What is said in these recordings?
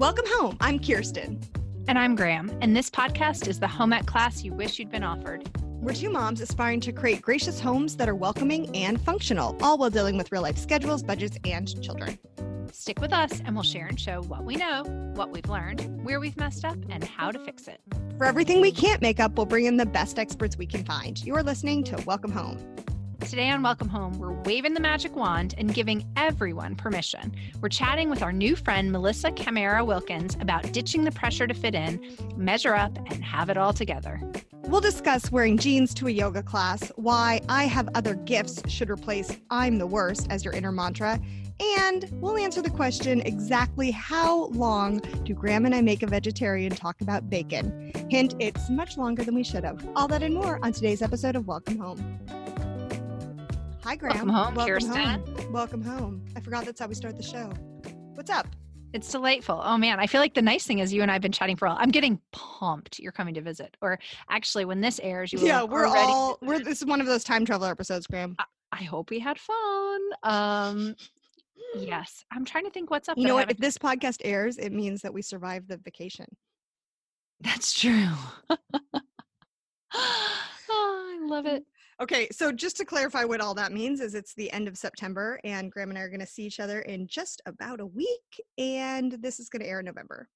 Welcome home. I'm Kirsten. And I'm Graham, and this podcast is the home ec class you wish you'd been offered. We're two moms aspiring to create gracious homes that are welcoming and functional, all while dealing with real life schedules, budgets, and children. Stick with us, and we'll share and show what we know, what we've learned, where we've messed up, and how to fix it. For everything we can't make up, we'll bring in the best experts we can find. You're listening to Welcome Home. Today on Welcome Home, we're waving the magic wand and giving everyone permission. We're chatting with our new friend, Melissa Camara Wilkins, about ditching the pressure to fit in, measure up, and have it all together. We'll discuss wearing jeans to a yoga class, why I have other gifts should replace I'm the worst as your inner mantra, and we'll answer the question exactly how long do Graham and I make a vegetarian talk about bacon? Hint, it's much longer than we should have. All that and more on today's episode of Welcome Home. Hi, Graham. Welcome home, Welcome Kirsten. home. Welcome home. I forgot that's how we start the show. What's up? It's delightful. Oh man, I feel like the nice thing is you and I have been chatting for a while. I'm getting pumped you're coming to visit. Or actually, when this airs, you will yeah, we're already all we're this is one of those time travel episodes, Graham. I hope we had fun. Um, yes, I'm trying to think what's up. You know what? If this podcast airs, it means that we survived the vacation. That's true. oh, I love it. Okay, so just to clarify what all that means is it's the end of September and Graham and I are going to see each other in just about a week and this is going to air in November.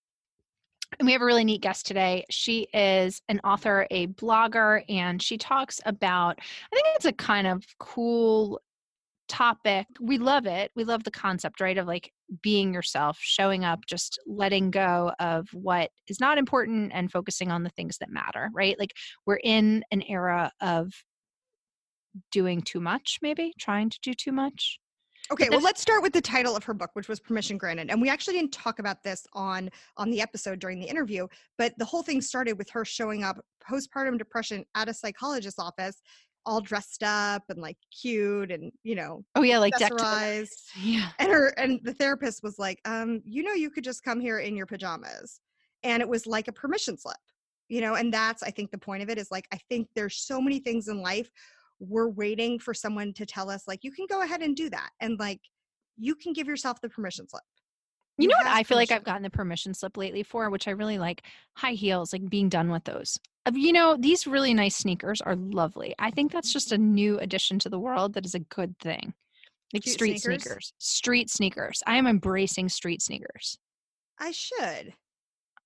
And we have a really neat guest today. She is an author, a blogger, and she talks about, I think it's a kind of cool topic. We love it. We love the concept, right? Of like being yourself, showing up, just letting go of what is not important and focusing on the things that matter, right? Like we're in an era of doing too much, maybe trying to do too much. Okay, well let's start with the title of her book which was Permission Granted. And we actually didn't talk about this on on the episode during the interview, but the whole thing started with her showing up postpartum depression at a psychologist's office all dressed up and like cute and, you know, Oh yeah, like accessorized. Yeah. and her and the therapist was like um you know you could just come here in your pajamas and it was like a permission slip you know and that's i think the point of it is like i think there's so many things in life we're waiting for someone to tell us like you can go ahead and do that and like you can give yourself the permission slip You know what I feel like. I've gotten the permission slip lately for, which I really like high heels, like being done with those. Uh, You know, these really nice sneakers are lovely. I think that's just a new addition to the world that is a good thing. Like Cute street sneakers? sneakers, street sneakers. I am embracing street sneakers. i should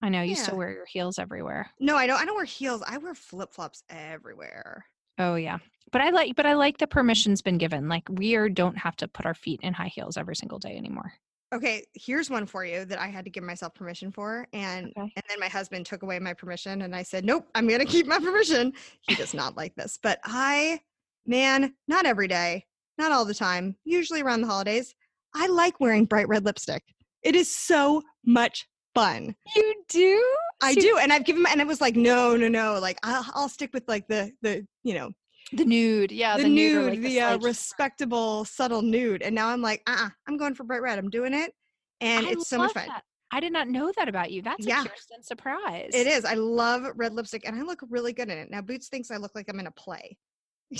I know you Yeah. still wear your heels everywhere. no i don't i don't wear heels i wear flip-flops everywhere Oh yeah. But I like but I like the permission's been given. Like we are, don't have to put our feet in high heels every single day anymore. Okay, here's one for you that I had to give myself permission for, and Okay. and then my husband took away my permission, and I said, "Nope, I'm gonna keep my permission." He does not like this, but I, man, not every day, not all the time, usually around the holidays. I like wearing bright red lipstick. It is so much fun. You do? I So- do, and I've given, my, and it was like, no, no, no, like I'll, I'll stick with like the the you know The nude. Yeah. the, or, nude, like, the, uh, respectable, subtle nude, and now I'm like, uh, uh I'm going for bright red. I'm doing it, and I it's so much fun. that. I did not know that about you. That's Yeah. a Kirsten surprise. It is. I love red lipstick and I look really good in it. Now Boots thinks I look like I'm in a play.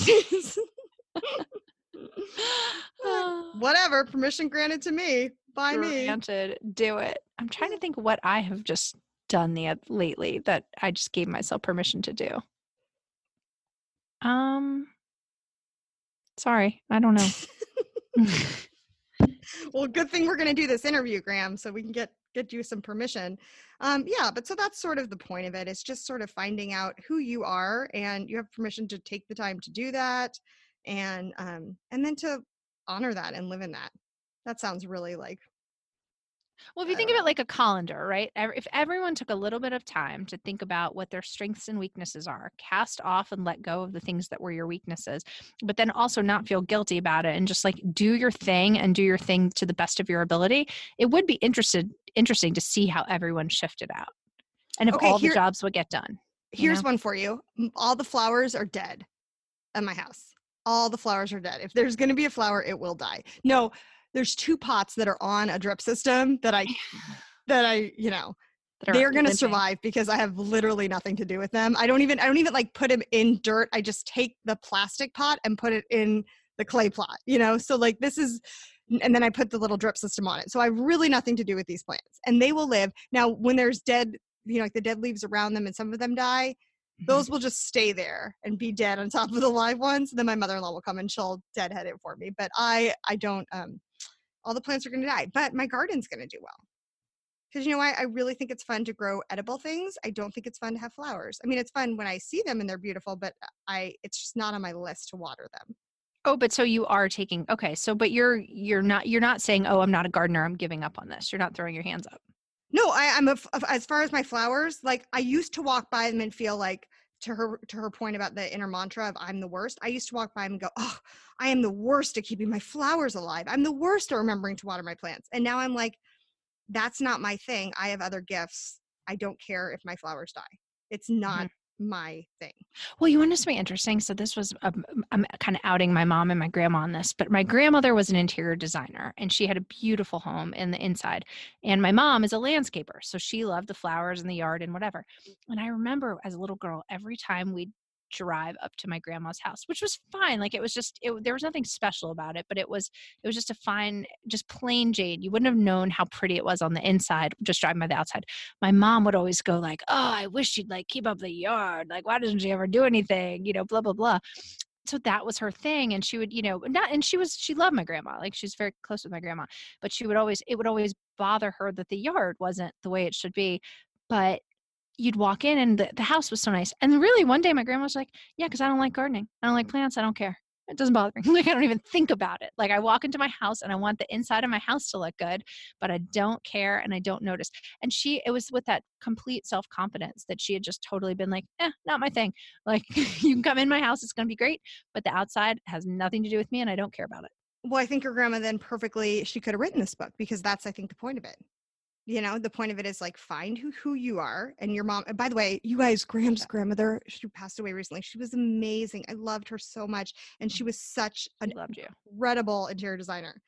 Whatever, permission granted to me by me. Granted, do it. I'm trying to think what I have just done the lately that I just gave myself permission to do. Um, sorry, I don't know. Well, good thing we're going to do this interview, Graham, so we can get get you some permission. Um, yeah, but so that's sort of the point of it. It's just sort of finding out who you are, and you have permission to take the time to do that, and um, and then to honor that and live in that. That sounds really like Well, if you think of it like a colander, right? If everyone took a little bit of time to think about what their strengths and weaknesses are, cast off and let go of the things that were your weaknesses, but then also not feel guilty about it and just like do your thing and do your thing to the best of your ability, it would be interested interesting to see how everyone shifted out. And if Okay, all here- the jobs would get done. Here's know? one for you. All the flowers are dead at my house. All the flowers are dead. If there's going to be a flower, it will die. No, there's two pots that are on a drip system that I that I, you know, they're going to survive because I have literally nothing to do with them. I don't even I don't even like put them in dirt. I just take the plastic pot and put it in the clay plot, you know? So like this is And then I put the little drip system on it. So I have really nothing to do with these plants. And they will live. Now, when there's dead, you know, like the dead leaves around them and some of them die. Those will just stay there and be dead on top of the live ones. Then my mother-in-law will come and she'll deadhead it for me. But I I don't um all the plants are gonna die. But my garden's gonna do well. Because you know why? I really think it's fun to grow edible things. I don't think it's fun to have flowers. I mean, it's fun when I see them and they're beautiful, but I it's just not on my list to water them. Oh, but so you are taking okay. So, but you're you're not you're not saying, oh, I'm not a gardener. I'm giving up on this. You're not throwing your hands up. No, I, I'm a, as far as my flowers. Like I used to walk by them and feel like to her to her point about the inner mantra of I'm the worst. I used to walk by them and go, oh, I am the worst at keeping my flowers alive. I'm the worst at remembering to water my plants. And now I'm like, that's not my thing. I have other gifts. I don't care if my flowers die. It's not mm-hmm. My thing. Well, you want to something interesting? So this was um, I'm kind of outing my mom and my grandma on this, but my grandmother was an interior designer and she had a beautiful home in the inside. And my mom is a landscaper, so she loved the flowers in the yard and whatever. And I remember as a little girl, every time we'd drive up to my grandma's house, which was fine. Like it was just it, there was nothing special about it, but it was it was just a fine, just plain jade. You wouldn't have known how pretty it was on the inside, just driving by the outside my mom would always go like, "Oh, I wish she'd like keep up the yard. Like, why doesn't she ever do anything? You know, blah blah blah." So that was her thing, and she would, you know, not. And she was, she loved my grandma. Like she's very close with my grandma, but she would always, it would always bother her that the yard wasn't the way it should be. But you'd walk in, and the, the house was so nice. And really, one day my grandma was like, "Yeah, because I don't like gardening. I don't like plants. I don't care." It doesn't bother me. Like I don't even think about it. Like I walk into my house and I want the inside of my house to look good, but I don't care and I don't notice and she it was with that complete self-confidence that she had just totally been like eh not my thing like you can come in my house it's going to be great but the outside has nothing to do with me and i don't care about it Well, I think your grandma then perfectly she could have written this book because that's I think the point of it. You know, the point of it is like find who who you are and your mom. And by the way, you guys, Graham's grandmother, she passed away recently. She was amazing. I loved her so much, and she was such an incredible interior designer.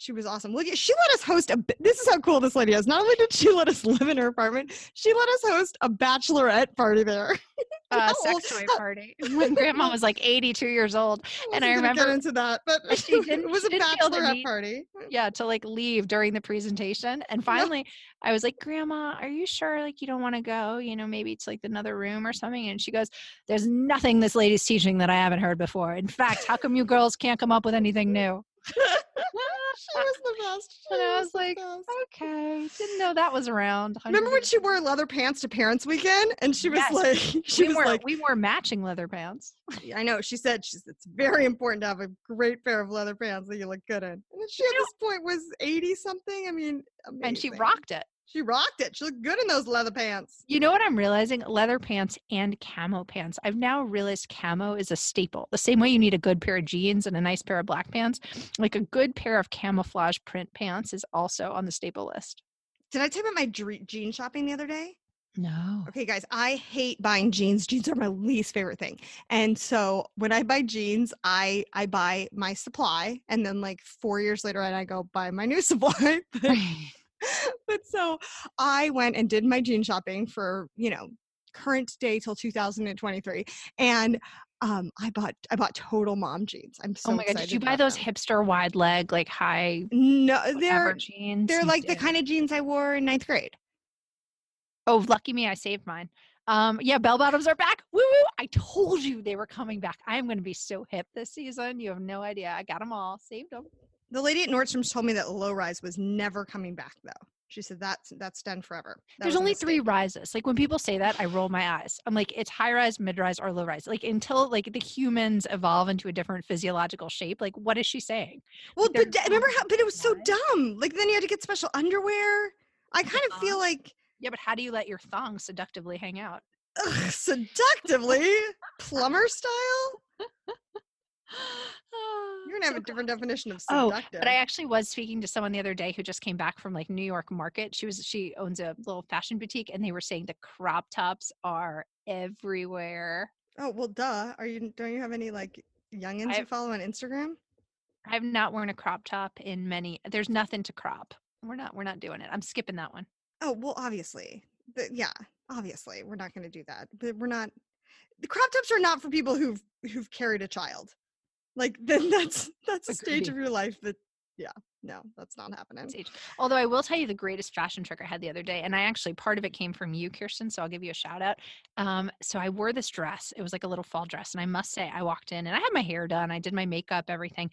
She was awesome. Well, she let us host a. This is how cool this lady is. Not only did she let us live in her apartment, she let us host a bachelorette party there. uh, How sex toy party when grandma was like 82 years old And I wasn't get remember- into that, but she didn't- it was a bachelorette need- party. yeah to like leave during the presentation and finally i was like grandma are you sure like you don't want to go you know maybe it's like another room or something and she goes there's nothing this lady's teaching that i haven't heard before in fact how come you girls can't come up with anything new she was the best. And She I was the like, okay didn't know that was around remember when she wore leather pants to parents weekend? And she was Yes. like she we was wore, like we wore matching leather pants. I know. She said she's it's very important to have a great pair of leather pants that you look good in. And she at You know- this point was 80 something. I mean and she rocked it she rocked it she looked good in those leather pants You know what I'm realizing? Leather pants and camo pants. I've now realized camo is a staple. The same way you need a good pair of jeans and a nice pair of black pants, like a good pair of camouflage print pants is also on the staple list. did i tell you about my jean shopping the other day No. Okay, guys, I hate buying jeans. Jeans are my least favorite thing. And so when I buy jeans, I I buy my supply, and then like four years later, and I go buy my new supply. But, so I went and did my jean shopping for you know current day till 2023, and um, I bought I bought total mom jeans. I'm so oh my god, did you buy those them. hipster wide leg, like high No, they're jeans? they're like the kind of jeans I wore in ninth grade. Oh, lucky me, I saved mine. Um, yeah, bell bottoms are back. Woo woo! I told you they were coming back. I am going to be so hip this season. You have no idea. I got them all, saved them. The lady at Nordstrom's told me that low rise was never coming back though. She said that's that's done forever. That There's only three rises. Like when people say that, I roll my eyes. I'm like, it's high rise, mid rise, or low rise. Like until like the humans evolve into a different physiological shape. Like what is she saying? Well, there's but d- remember how? But it was so dumb. Like then you had to get special underwear. I kind of feel like Yeah, but how do you let your thong seductively hang out? ugh, seductively plumber style. You're gonna have a different definition of Oh. But I actually was speaking to someone the other day who just came back from like New York Market. She was she owns a little fashion boutique, and they were saying the crop tops are everywhere. oh well, duh. Are you? Don't you have any like youngins you I've- follow on Instagram? I've not worn a crop top in many. There's nothing to crop. We're not. We're not doing it. I'm skipping that one. Oh well, obviously. The, yeah, obviously, we're not going to do that. But we're not. The crop tops are not for people who've who've carried a child. Like then that's that's a stage of your life that yeah, no, that's not happening. Although I will tell you the greatest fashion trick I had the other day, and I actually part of it came from you, Kirsten. So I'll give you a shout out. Um, so I wore this dress. It was like a little fall dress, and I must say, I walked in and I had my hair done, I did my makeup, everything,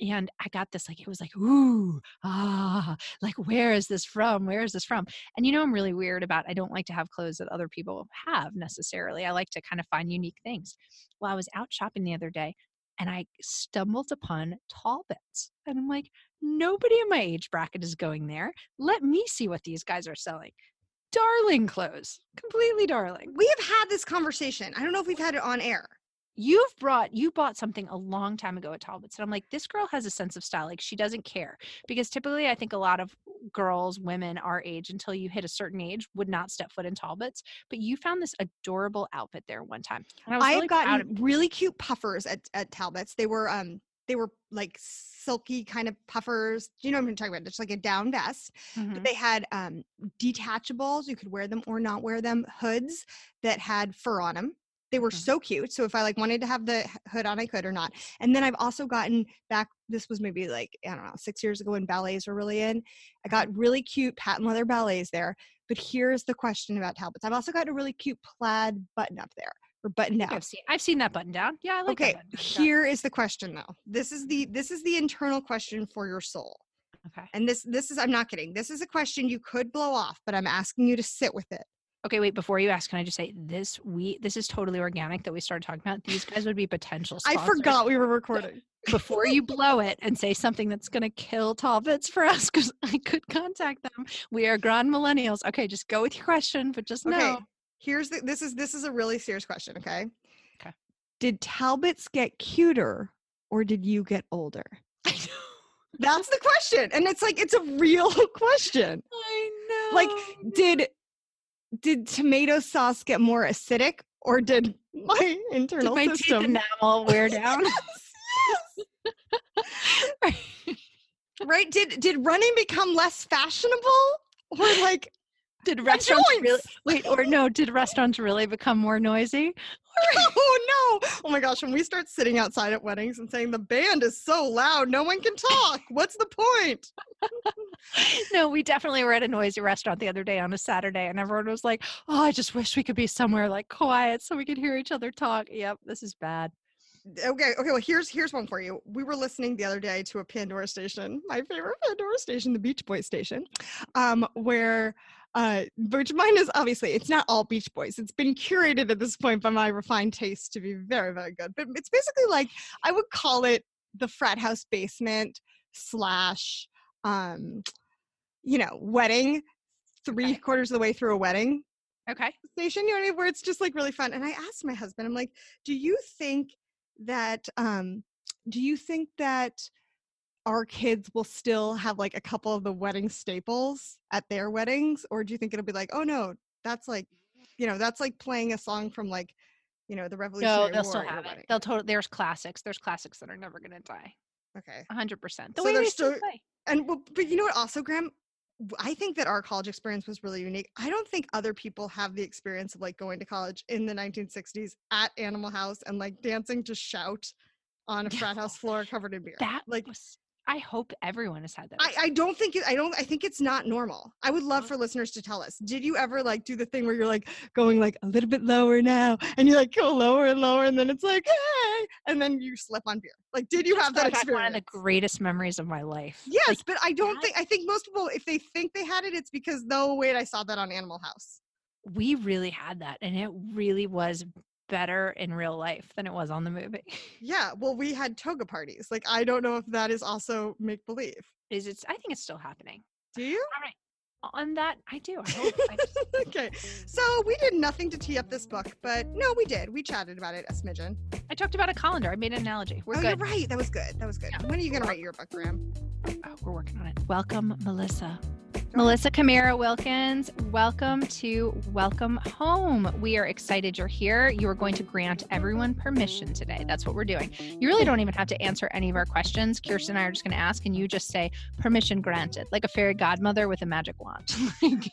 and I got this like it was like ooh ah like where is this from? Where is this from? And you know I'm really weird about. I don't like to have clothes that other people have necessarily. I like to kind of find unique things. Well, I was out shopping the other day. And I stumbled upon tall Talbots. And I'm like, nobody in my age bracket is going there. Let me see what these guys are selling. Darling clothes, completely darling. We have had this conversation. I don't know if we've had it on air. You've brought, you bought something a long time ago at Talbot's. And I'm like, this girl has a sense of style. Like, she doesn't care. Because typically, I think a lot of girls, women our age, until you hit a certain age, would not step foot in Talbot's. But you found this adorable outfit there one time. And I was I really gotten really cute puffers at, at Talbot's. They were um they were like silky kind of puffers. Do you know what I'm talking about? It's like a down vest. Mhm. But they had um detachables. You could wear them or not wear them. Hoods that had fur on them. They were Mhm. so cute. So if I like wanted to have the hood on, I could or not. And then I've also gotten back. This was maybe like I don't know six years ago when ballets were really in. I got really cute patent leather ballets there. But here's the question about Talbots. I've also got a really cute plaid button up there or button down. I've seen, I've seen that button down. Yeah, I like okay, that button down. here is the question though. This is the this is the internal question for your soul. Okay. And this this is I'm not kidding. This is a question you could blow off, but I'm asking you to sit with it. Okay, wait. Before you ask, can I just say this? We this is totally organic that we started talking about. These guys would be potential. I forgot we were recording. before you blow it and say something that's going to kill Talbots for us because I could contact them. We are grand millennials. Okay, just go with your question, but just know. Okay. Here's the this is this is a really serious question, okay? Okay. Did Talbots get cuter or did you get older? I know. That's the question. And it's like it's a real question. I know. Like did did tomato sauce get more acidic or did my did internal my teeth system enamel wear down? right did did running become less fashionable or like did restaurants really wait or no? Did restaurants really become more noisy? oh no oh my gosh when we start sitting outside at weddings and saying the band is so loud no one can talk what's the point no, we definitely were at a noisy restaurant the other day on a Saturday, and everyone was like, "Oh, I just wish we could be somewhere like quiet so we could hear each other talk." Yep, this is bad. okay okay well here's here's one for you we were listening the other day to a pandora station my favorite pandora station the beach boys station um where uh which mine is obviously it's not all beach boys it's been curated at this point by my refined taste to be very very good but it's basically like i would call it the frat house basement slash um you know wedding three Okay. quarters of the way through a wedding Okay. station, you know what I mean? Where it's just like really fun. And I asked my husband, I'm like, do you think that um do you think that our kids will still have like a couple of the wedding staples at their weddings? Or do you think it'll be like, oh no, that's like, you know, that's like playing a song from like, you know, the Revolutionary No, they'll War still have it. They'll totally. There's classics. There's classics that are never going to die. Okay. Hundred percent. The So way they're still play. And well, but you know what also, Graham? I think that our college experience was really unique. I don't think other people have the experience of like going to college in the 1960s at Animal House and like dancing to shout on a frat house floor covered in beer. That like was. I hope everyone has had that. I, I don't think it, I don't I think it's not normal. I would love for listeners to tell us. Did you ever like do the thing where you're like going like a little bit lower now and you like go lower and lower and then it's like hey and then you slip on beer. Like did you have that experience? One of the greatest memories of my life. Yes, Like, but I don't that- think I think most people if they think they had it, it's because no wait, I saw that on Animal House. we really had that, and it really was better in real life than it was on the movie. Yeah, well, we had toga parties. Like I don't know if that is also make believe. Is it? I think it's still happening. Do you? All right. On that, I do. I hope. I just, okay, so we did nothing to tee up this book, but no, we did. We chatted about it a smidgen. I talked about a colander. I made an analogy. We're oh, good. you're right. That was good. That was good. Yeah. When are you gonna write your book, Graham? Oh, we're working on it. Welcome, Melissa. Melissa Camara Wilkins, welcome to Welcome Home. We are excited you're here. You are going to grant everyone permission today. That's what we're doing. You really don't even have to answer any of our questions. Kirsten and I are just going to ask, and you just say permission granted, like a fairy godmother with a magic wand.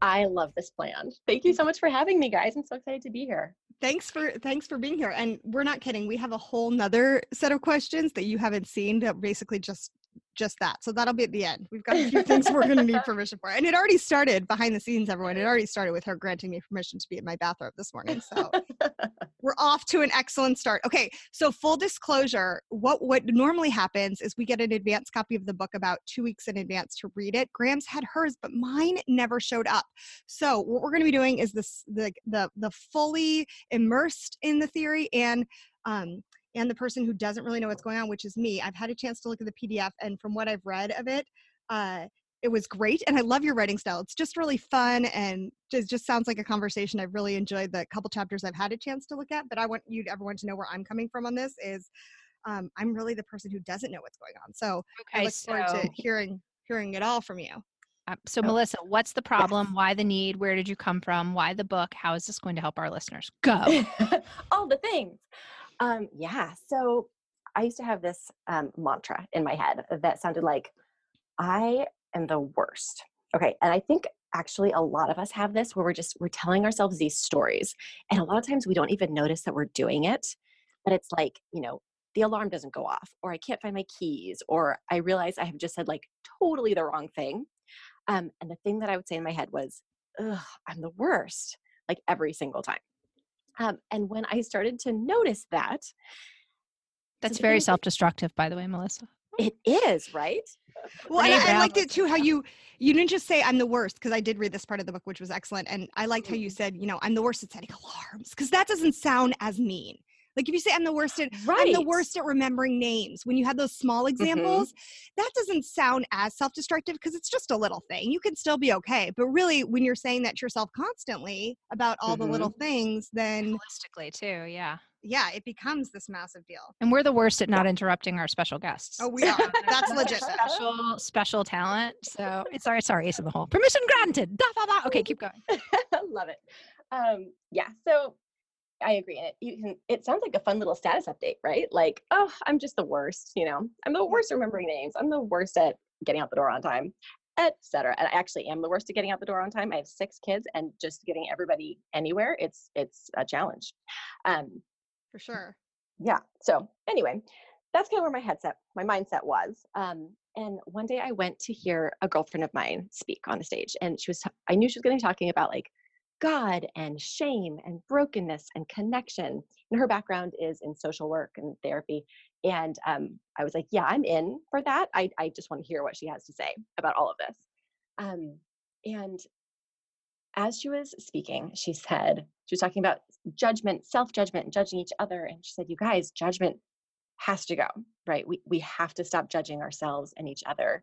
I love this plan. Thank you so much for having me, guys. I'm so excited to be here. Thanks for thanks for being here. And we're not kidding. We have a whole nother set of questions that you haven't seen that basically just just that. So that'll be at the end. We've got a few things we're going to need permission for. And it already started behind the scenes, everyone. It already started with her granting me permission to be in my bathrobe this morning. So we're off to an excellent start. Okay, so full disclosure, what what normally happens is we get an advance copy of the book about 2 weeks in advance to read it. Graham's had hers, but mine never showed up. So what we're going to be doing is this the the the fully immersed in the theory and um and the person who doesn't really know what's going on, which is me. I've had a chance to look at the PDF, and from what I've read of it, uh, it was great. And I love your writing style. It's just really fun and just just sounds like a conversation. I've really enjoyed the couple chapters I've had a chance to look at. But I want you, everyone, to know where I'm coming from on this. Is um, I'm really the person who doesn't know what's going on. So Okay, I look forward to hearing hearing it all from you. uh, so Oh. Melissa, what's the problem? Why the need? Where did you come from? Why the book? How is this going to help our listeners? Go. all the things. Um, yeah. So I used to have this um, mantra in my head that sounded like, I am the worst. Okay. And I think actually a lot of us have this where we're just, we're telling ourselves these stories. And a lot of times we don't even notice that we're doing it. But it's like, you know, the alarm doesn't go off, or I can't find my keys, or I realize I have just said like totally the wrong thing. Um, and the thing that I would say in my head was, I'm the worst, like every single time. Um, and when I started to notice that, That's the very self-destructive, by the way, Melissa. it is right. Well, and I, I liked it too how you you didn't just say I'm the worst because I did read this part of the book, which was excellent, and I liked how you said, you know, I'm the worst at setting alarms because that doesn't sound as mean. Like if you say I'm the worst at Right. I'm the worst at remembering names. When you have those small examples, that doesn't sound as self-destructive because it's just a little thing. You can still be okay. But really, when you're saying that to yourself constantly about all the little things, then Holistically, too. Yeah. yeah, it becomes this massive deal. And we're the worst at not interrupting our special guests. Oh, we are. That's legit. Special, special talent. So it's sorry, sorry, ace in the hole. Permission granted. Da, da, da. Okay, keep going. Love it. Um, yeah. So I agree. And it, you can, it sounds like a fun little status update, right? Like, oh, I'm just the worst. You know, I'm the worst remembering names. I'm the worst at getting out the door on time, etc. And I actually am the worst at getting out the door on time. I have six kids, and just getting everybody anywhere, it's it's a challenge. Um, For sure. yeah so anyway that's kind of where my headset my mindset was um, and one day i went to hear a girlfriend of mine speak on the stage and she was t- i knew she was going to be talking about like god and shame and brokenness and connection and her background is in social work and therapy and um, i was like yeah i'm in for that I, I just want to hear what she has to say about all of this um, and as she was speaking she said she was talking about judgment, self judgment, and judging each other. And she said, You guys, judgment has to go, right? We, we have to stop judging ourselves and each other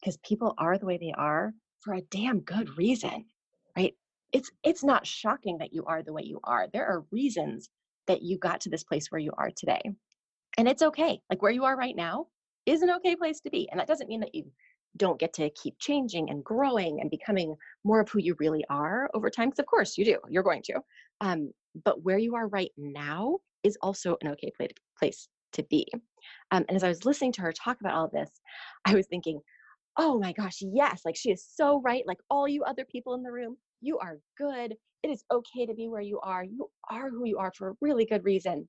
because people are the way they are for a damn good reason? It's, it's not shocking that you are the way you are. There are reasons that you got to this place where you are today. And it's okay. Like where you are right now is an okay place to be. And that doesn't mean that you don't get to keep changing and growing and becoming more of who you really are over time. Because of course you do. You're going to. Um, but where you are right now is also an okay pla- place to be. Um, and as I was listening to her talk about all this, I was thinking, oh my gosh, yes, like she is so right. Like all you other people in the room, you are good. It is okay to be where you are. You are who you are for a really good reason.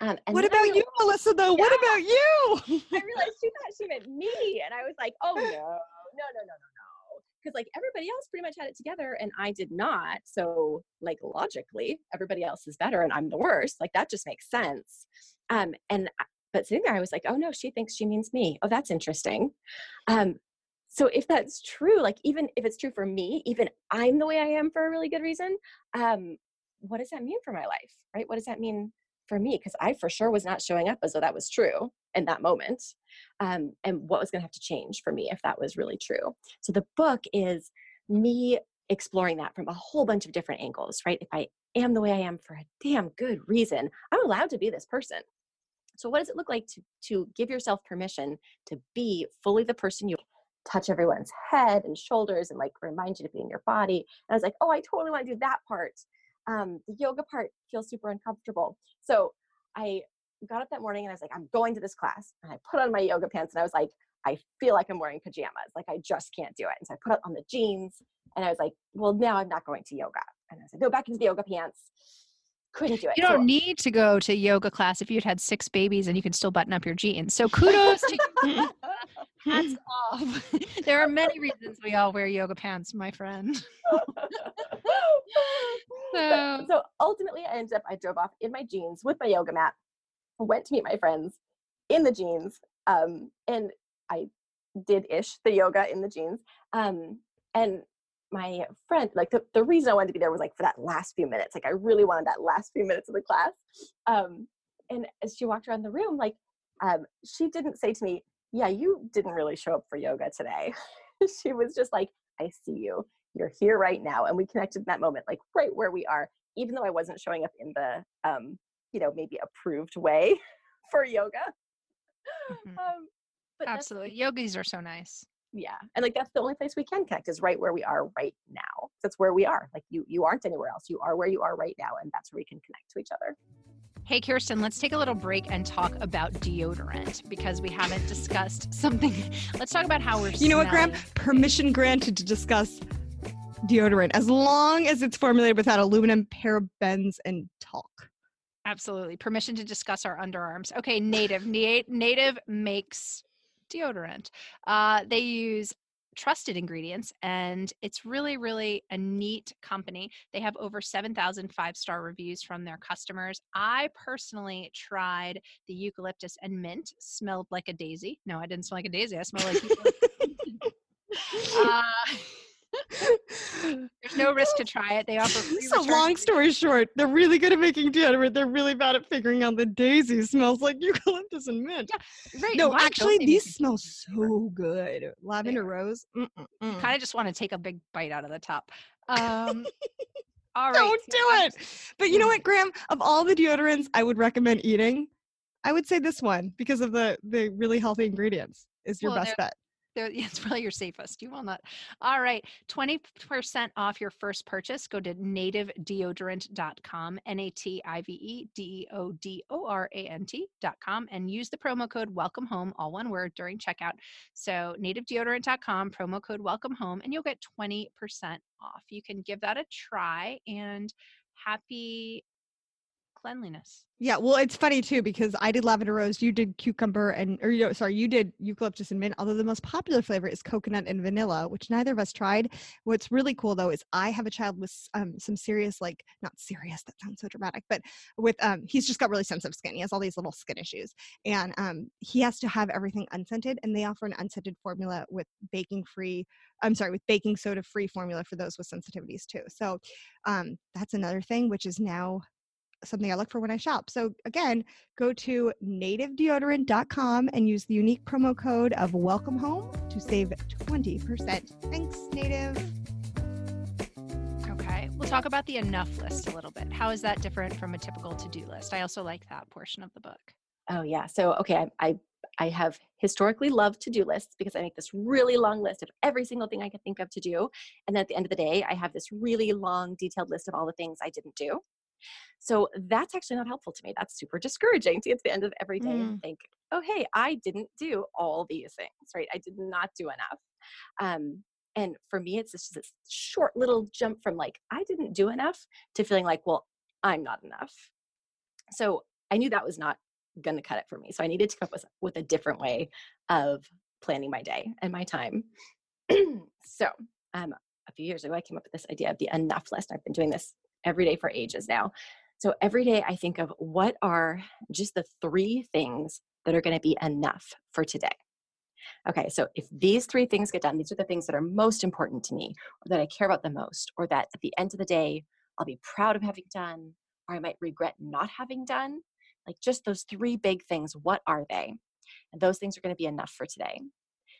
Um, and what about real- you, Melissa? Though, what about you? I realized she thought she meant me, and I was like, oh no, no, no, no, no, no, no, because like everybody else pretty much had it together, and I did not. So like logically, everybody else is better, and I'm the worst. Like that just makes sense. Um, and but sitting there, I was like, oh no, she thinks she means me. Oh, that's interesting. Um, so if that's true, like even if it's true for me, even I'm the way I am for a really good reason. Um, what does that mean for my life, right? What does that mean for me? Because I for sure was not showing up as though that was true in that moment um, and what was going to have to change for me if that was really true. So the book is me exploring that from a whole bunch of different angles, right? If I am the way I am for a damn good reason, I'm allowed to be this person. So what does it look like to to give yourself permission to be fully the person you touch everyone's head and shoulders and like remind you to be in your body. And I was like, oh, I totally want to do that part. Um, the yoga part feels super uncomfortable. So I got up that morning and I was like, I'm going to this class. And I put on my yoga pants and I was like, I feel like I'm wearing pajamas. Like I just can't do it. And so I put on the jeans and I was like, well, now I'm not going to yoga. And I was like, go back into the yoga pants. Couldn't do it. You don't need to go to yoga class if you'd had six babies and you can still button up your jeans. So kudos to you. Hats off. there are many reasons we all wear yoga pants, my friend. so, so ultimately, I ended up, I drove off in my jeans with my yoga mat, went to meet my friends in the jeans, um, and I did ish the yoga in the jeans. Um, and my friend, like the, the reason I wanted to be there was like for that last few minutes. Like I really wanted that last few minutes of the class. Um, and as she walked around the room, like um, she didn't say to me, Yeah, you didn't really show up for yoga today. she was just like, I see you. You're here right now. And we connected in that moment, like right where we are, even though I wasn't showing up in the, um, you know, maybe approved way for yoga. Mm-hmm. Um, Absolutely. Yogis are so nice. Yeah. And like that's the only place we can connect is right where we are right now. That's where we are. Like you you aren't anywhere else. You are where you are right now and that's where we can connect to each other. Hey, Kirsten, let's take a little break and talk about deodorant because we haven't discussed something. Let's talk about how we're. You know what, Graham? Permission granted to discuss deodorant as long as it's formulated without aluminum, parabens, and talc. Absolutely. Permission to discuss our underarms. Okay, Native. Native makes deodorant. Uh, they use trusted ingredients and it's really really a neat company. They have over 7000 five star reviews from their customers. I personally tried the eucalyptus and mint smelled like a daisy. No i didn't smell like a daisy i smelled like uh, there's no risk to try it. They offer free So long story short, they're really good at making deodorant. They're really bad at figuring out the daisy smells like eucalyptus and mint. Yeah, right. No, Why actually, these smell so good. Lavender rose. Kind of just want to take a big bite out of the top. Um, all right. Don't do it. But you know what, Graham? Of all the deodorants I would recommend eating, I would say this one because of the the really healthy ingredients is your well, best bet. it's probably your safest. You will not. All right. 20% off your first purchase. Go to nativedeodorant.com, N A T I V E D E O D O R A N T.com, and use the promo code welcome home, all one word, during checkout. So, nativedeodorant.com, promo code welcome home, and you'll get 20% off. You can give that a try and happy cleanliness. Yeah, well, it's funny too because I did lavender rose, you did cucumber, and or you know, sorry, you did eucalyptus and mint. Although the most popular flavor is coconut and vanilla, which neither of us tried. What's really cool though is I have a child with um, some serious, like not serious, that sounds so dramatic, but with um, he's just got really sensitive skin. He has all these little skin issues, and um, he has to have everything unscented. And they offer an unscented formula with baking free. I'm sorry, with baking soda free formula for those with sensitivities too. So um, that's another thing, which is now something I look for when I shop. So again, go to nativedeodorant.com and use the unique promo code of welcome home to save 20%. Thanks, Native. Okay, we'll talk about the enough list a little bit. How is that different from a typical to-do list? I also like that portion of the book. Oh yeah. So okay, I I, I have historically loved to-do lists because I make this really long list of every single thing I can think of to do. And then at the end of the day, I have this really long detailed list of all the things I didn't do. So that's actually not helpful to me. That's super discouraging to get to the end of every day mm. and think, oh, hey, I didn't do all these things, right? I did not do enough. Um, and for me, it's just this short little jump from like, I didn't do enough to feeling like, well, I'm not enough. So I knew that was not going to cut it for me. So I needed to come up with, with a different way of planning my day and my time. so um, a few years ago, I came up with this idea of the enough list. I've been doing this every day for ages now. So every day I think of what are just the three things that are going to be enough for today. Okay, so if these three things get done, these are the things that are most important to me, or that I care about the most, or that at the end of the day, I'll be proud of having done, or I might regret not having done. Like just those three big things, what are they? And those things are going to be enough for today.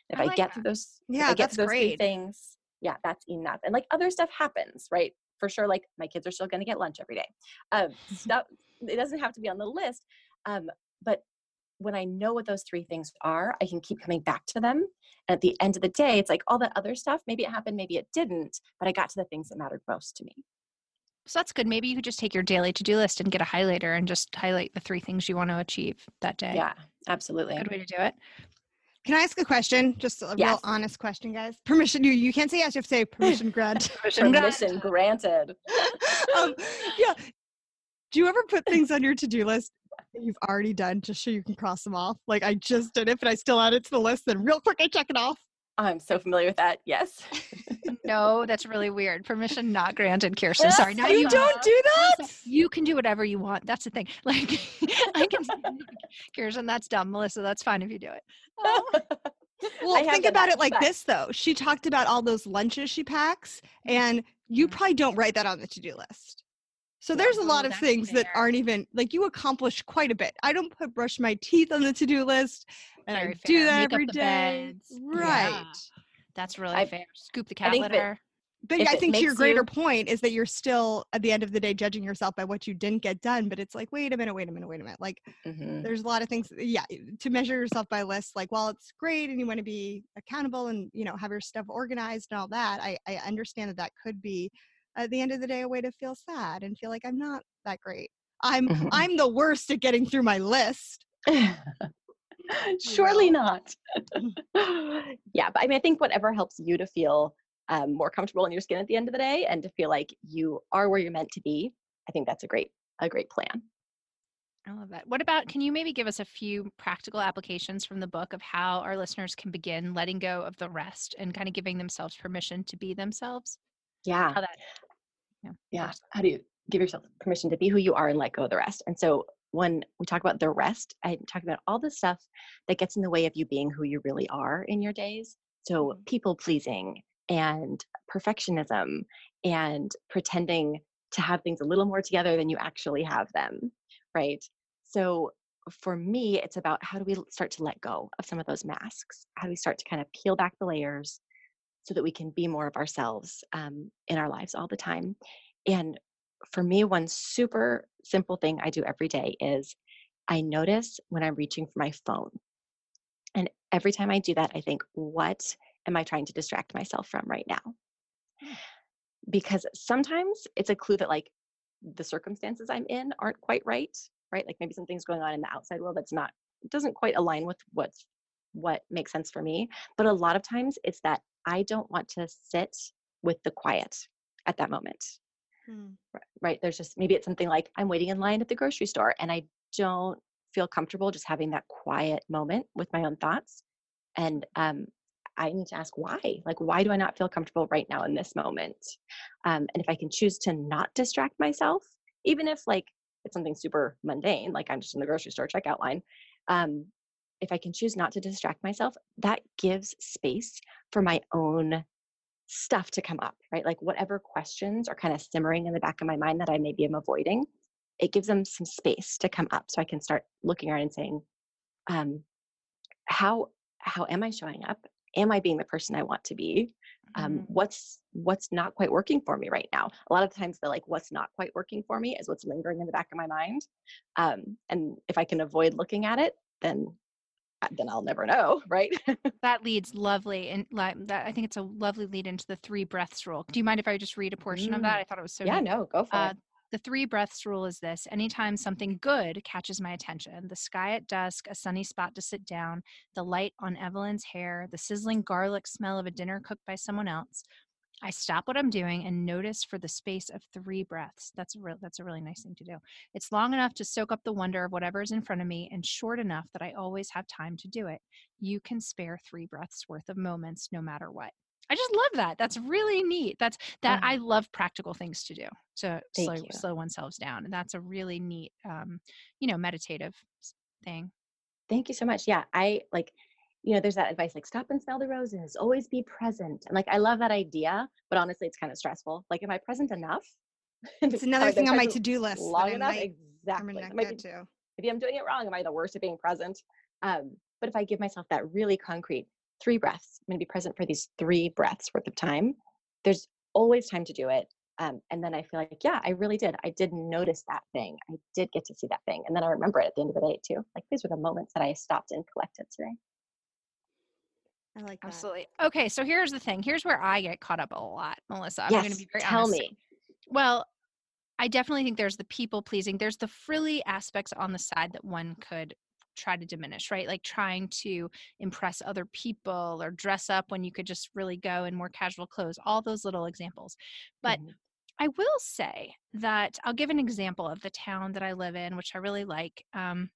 If I, like I get that. through those, yeah, I get those great. three things, yeah, that's enough. And like other stuff happens, right? For sure like my kids are still going to get lunch every day um, stuff it doesn't have to be on the list um, but when i know what those three things are i can keep coming back to them and at the end of the day it's like all that other stuff maybe it happened maybe it didn't but i got to the things that mattered most to me so that's good. Maybe you could just take your daily to do list and get a highlighter and just highlight the three things you want to achieve that day. Yeah, absolutely. Good way to do it. Can I ask a question? Just a yes. real honest question, guys. Permission. You you can't say yes. You have to say permission granted. permission, granted. um, yeah. Do you ever put things on your to-do list that you've already done just so you can cross them off? Like I just did it, but I still add it to the list. Then real quick, I check it off. I'm so familiar with that. Yes. no, that's really weird. Permission not granted, Kirsten. Sorry. No, you don't do that. You can do whatever you want. That's the thing. Like I can Kirsten, that's dumb. Melissa, that's fine if you do it. Oh. Well, think about it like this though. She talked about all those lunches she packs, and you mm-hmm. probably don't write that on the to-do list. So there's a lot of things fair. that aren't even like you accomplish quite a bit. I don't put brush my teeth on the to-do list, and Very I fair. do that Make every day. Beds. Right. Yeah. That's really I, fair. Scoop the cat litter. But I think to your greater you, point is that you're still at the end of the day judging yourself by what you didn't get done. But it's like, wait a minute, wait a minute, wait a minute. Like, mm-hmm. there's a lot of things. Yeah, to measure yourself by lists, like, while it's great and you want to be accountable and you know have your stuff organized and all that, I, I understand that that could be at the end of the day a way to feel sad and feel like i'm not that great i'm mm-hmm. i'm the worst at getting through my list surely not yeah but i mean i think whatever helps you to feel um, more comfortable in your skin at the end of the day and to feel like you are where you're meant to be i think that's a great a great plan I love that. What about, can you maybe give us a few practical applications from the book of how our listeners can begin letting go of the rest and kind of giving themselves permission to be themselves? Yeah. How that, yeah. yeah. How do you give yourself permission to be who you are and let go of the rest? And so when we talk about the rest, I'm talking about all the stuff that gets in the way of you being who you really are in your days. So mm-hmm. people pleasing and perfectionism and pretending to have things a little more together than you actually have them, right? So for me, it's about how do we start to let go of some of those masks? How do we start to kind of peel back the layers so that we can be more of ourselves um, in our lives all the time. And for me, one super simple thing I do every day is I notice when I'm reaching for my phone. And every time I do that, I think, what am I trying to distract myself from right now? Hmm. Because sometimes it's a clue that, like, the circumstances I'm in aren't quite right, right? Like maybe something's going on in the outside world that's not, doesn't quite align with what's what makes sense for me. But a lot of times it's that I don't want to sit with the quiet at that moment. Hmm. Right. There's just maybe it's something like I'm waiting in line at the grocery store and I don't feel comfortable just having that quiet moment with my own thoughts. And um, I need to ask why. Like, why do I not feel comfortable right now in this moment? Um, and if I can choose to not distract myself, even if like it's something super mundane, like I'm just in the grocery store checkout line, um, if I can choose not to distract myself, that gives space for my own stuff to come up, right? Like whatever questions are kind of simmering in the back of my mind that I maybe am avoiding, it gives them some space to come up so I can start looking around and saying, um, how how am I showing up? Am I being the person I want to be? Um, mm-hmm. What's what's not quite working for me right now? A lot of times, the like what's not quite working for me is what's lingering in the back of my mind. Um, and if I can avoid looking at it, then then I'll never know, right? that leads lovely, and that I think it's a lovely lead into the three breaths rule. Do you mind if I just read a portion mm. of that? Mm. I thought it was so. Yeah, neat. no, go for uh, it. The three breaths rule is this anytime something good catches my attention, the sky at dusk, a sunny spot to sit down, the light on Evelyn's hair, the sizzling garlic smell of a dinner cooked by someone else, I stop what I'm doing and notice for the space of three breaths. That's a real, that's a really nice thing to do. It's long enough to soak up the wonder of whatever is in front of me and short enough that I always have time to do it. You can spare three breaths worth of moments no matter what. I just love that. That's really neat. That's that oh. I love practical things to do to slow, slow oneself down. And that's a really neat um, you know, meditative thing. Thank you so much. Yeah, I like you know, there's that advice like stop and smell the roses, always be present. And like, I love that idea, but honestly, it's kind of stressful. Like, am I present enough? It's another thing on my to do list. Long enough? Exactly. Maybe, maybe I'm doing it wrong. Am I the worst at being present? Um, but if I give myself that really concrete three breaths, I'm going to be present for these three breaths worth of time. There's always time to do it. Um, and then I feel like, yeah, I really did. I did notice that thing. I did get to see that thing. And then I remember it at the end of the day, too. Like, these were the moments that I stopped and collected today. I like that. Absolutely. Okay, so here's the thing. Here's where I get caught up a lot, Melissa. I'm yes, going to be very tell honest. me. Well, I definitely think there's the people pleasing. There's the frilly aspects on the side that one could try to diminish, right? Like trying to impress other people or dress up when you could just really go in more casual clothes. All those little examples. But mm-hmm. I will say that I'll give an example of the town that I live in, which I really like. Um,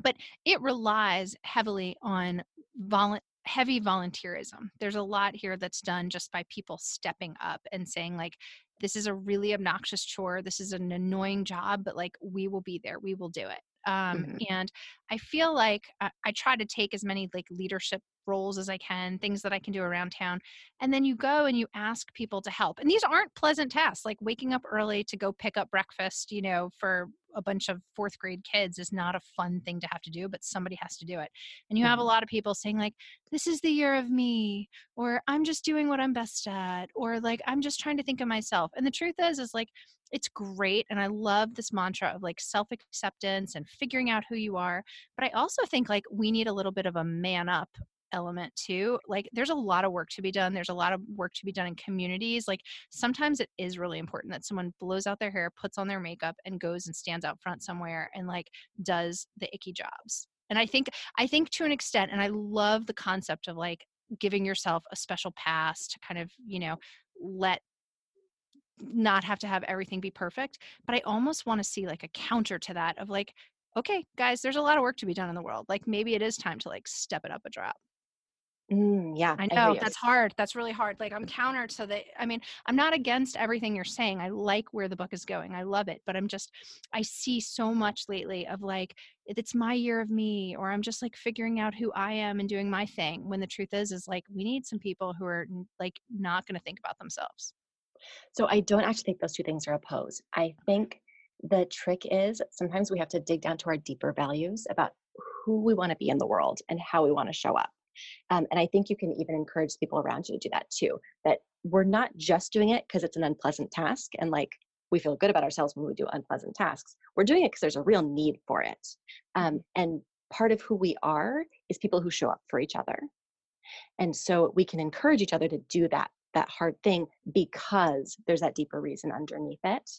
but it relies heavily on volu- heavy volunteerism. There's a lot here that's done just by people stepping up and saying, like, this is a really obnoxious chore. This is an annoying job, but like, we will be there. We will do it. Um, mm-hmm. And I feel like I, I try to take as many like leadership roles as I can, things that I can do around town. And then you go and you ask people to help. And these aren't pleasant tasks, like waking up early to go pick up breakfast, you know, for a bunch of fourth grade kids is not a fun thing to have to do, but somebody has to do it. And you have a mm-hmm. lot of people saying, like, this is the year of me, or I'm just doing what I'm best at, or like, I'm just trying to think of myself. And the truth is, is like, it's great. And I love this mantra of like self acceptance and figuring out who you are. But I also think like we need a little bit of a man up element too like there's a lot of work to be done there's a lot of work to be done in communities like sometimes it is really important that someone blows out their hair puts on their makeup and goes and stands out front somewhere and like does the icky jobs and i think i think to an extent and i love the concept of like giving yourself a special pass to kind of you know let not have to have everything be perfect but i almost want to see like a counter to that of like okay guys there's a lot of work to be done in the world like maybe it is time to like step it up a drop Mm, yeah, I know that's hard. That's really hard. Like I'm counter to the. I mean, I'm not against everything you're saying. I like where the book is going. I love it, but I'm just. I see so much lately of like it's my year of me, or I'm just like figuring out who I am and doing my thing. When the truth is, is like we need some people who are like not going to think about themselves. So I don't actually think those two things are opposed. I think the trick is sometimes we have to dig down to our deeper values about who we want to be in the world and how we want to show up. Um, and I think you can even encourage people around you to do that too. That we're not just doing it because it's an unpleasant task and like we feel good about ourselves when we do unpleasant tasks. We're doing it because there's a real need for it. Um, and part of who we are is people who show up for each other. And so we can encourage each other to do that that hard thing because there's that deeper reason underneath it.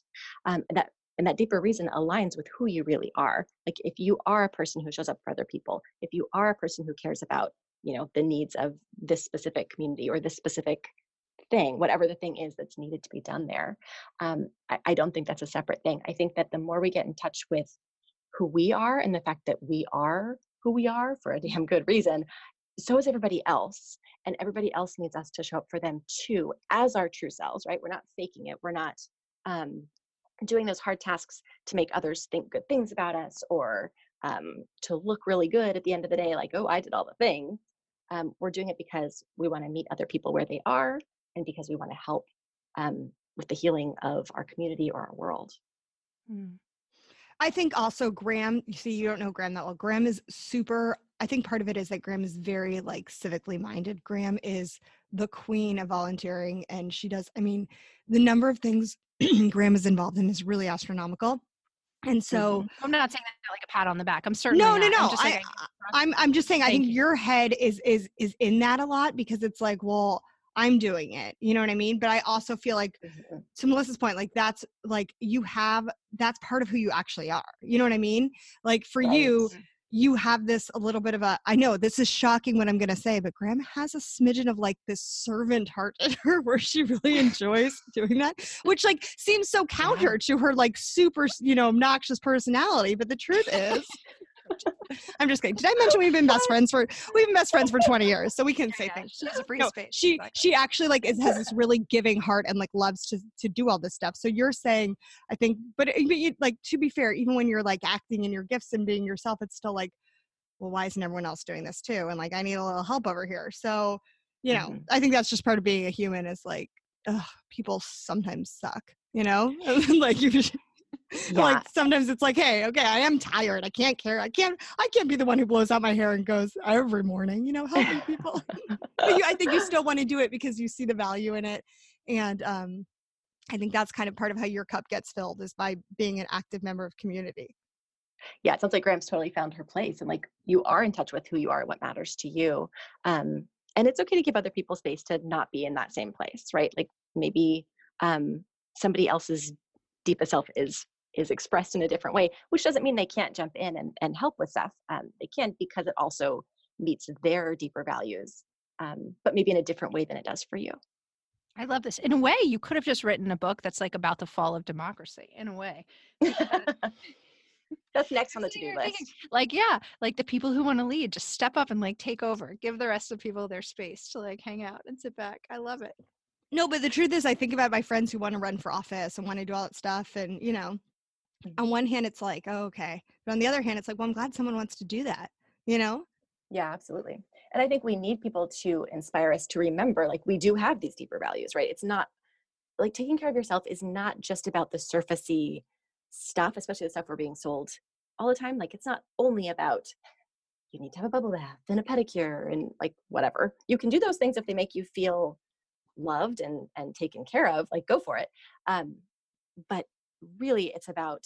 Um, that and that deeper reason aligns with who you really are. Like if you are a person who shows up for other people, if you are a person who cares about you know the needs of this specific community or this specific thing whatever the thing is that's needed to be done there um, I, I don't think that's a separate thing i think that the more we get in touch with who we are and the fact that we are who we are for a damn good reason so is everybody else and everybody else needs us to show up for them too as our true selves right we're not faking it we're not um, doing those hard tasks to make others think good things about us or um, to look really good at the end of the day like oh i did all the things um, we're doing it because we want to meet other people where they are and because we want to help um, with the healing of our community or our world. Hmm. I think also Graham, you see, you don't know Graham that well. Graham is super, I think part of it is that Graham is very like civically minded. Graham is the queen of volunteering and she does, I mean, the number of things Graham is involved in is really astronomical. And so mm-hmm. I'm not saying that like a pat on the back. I'm certainly no, not. no, no. I'm I, I'm, I'm just saying. Thank I think you. your head is is is in that a lot because it's like, well, I'm doing it. You know what I mean? But I also feel like, mm-hmm. to Melissa's point, like that's like you have that's part of who you actually are. You know what I mean? Like for right. you, you have this a little bit of a i know this is shocking what i'm going to say but graham has a smidgen of like this servant heart in her where she really enjoys doing that which like seems so counter to her like super you know obnoxious personality but the truth is I'm just kidding. Did I mention we've been best friends for we've been best friends for 20 years, so we can yeah, say yeah. things. She has a free no, space. She she actually like is, has this really giving heart and like loves to to do all this stuff. So you're saying, I think, but it, like to be fair, even when you're like acting in your gifts and being yourself, it's still like, well, why isn't everyone else doing this too? And like, I need a little help over here. So, you know, mm-hmm. I think that's just part of being a human. Is like, ugh, people sometimes suck. You know, like you yeah. like sometimes it's like hey okay i am tired i can't care i can't i can't be the one who blows out my hair and goes every morning you know helping people. But you, i think you still want to do it because you see the value in it and um i think that's kind of part of how your cup gets filled is by being an active member of community. Yeah it sounds like graham's totally found her place and like you are in touch with who you are what matters to you um and it's okay to give other people space to not be in that same place right? Like maybe um somebody else's deepest self is is expressed in a different way, which doesn't mean they can't jump in and, and help with stuff. Um, they can because it also meets their deeper values, um, but maybe in a different way than it does for you. I love this. In a way, you could have just written a book that's like about the fall of democracy. In a way, That's next on the to-do list. thinking. like yeah, like the people who want to lead, just step up and like take over. Give the rest of people their space to like hang out and sit back. I love it. No, but the truth is, I think about my friends who want to run for office and want to do all that stuff. And, you know, on one hand, it's like, oh, okay. But on the other hand, it's like, well, I'm glad someone wants to do that, you know? Yeah, absolutely. And I think we need people to inspire us to remember like we do have these deeper values, right? It's not like taking care of yourself is not just about the surfacey stuff, especially the stuff we're being sold all the time. Like it's not only about you need to have a bubble bath and a pedicure and like whatever. You can do those things if they make you feel loved and and taken care of, like go for it. Um, but really it's about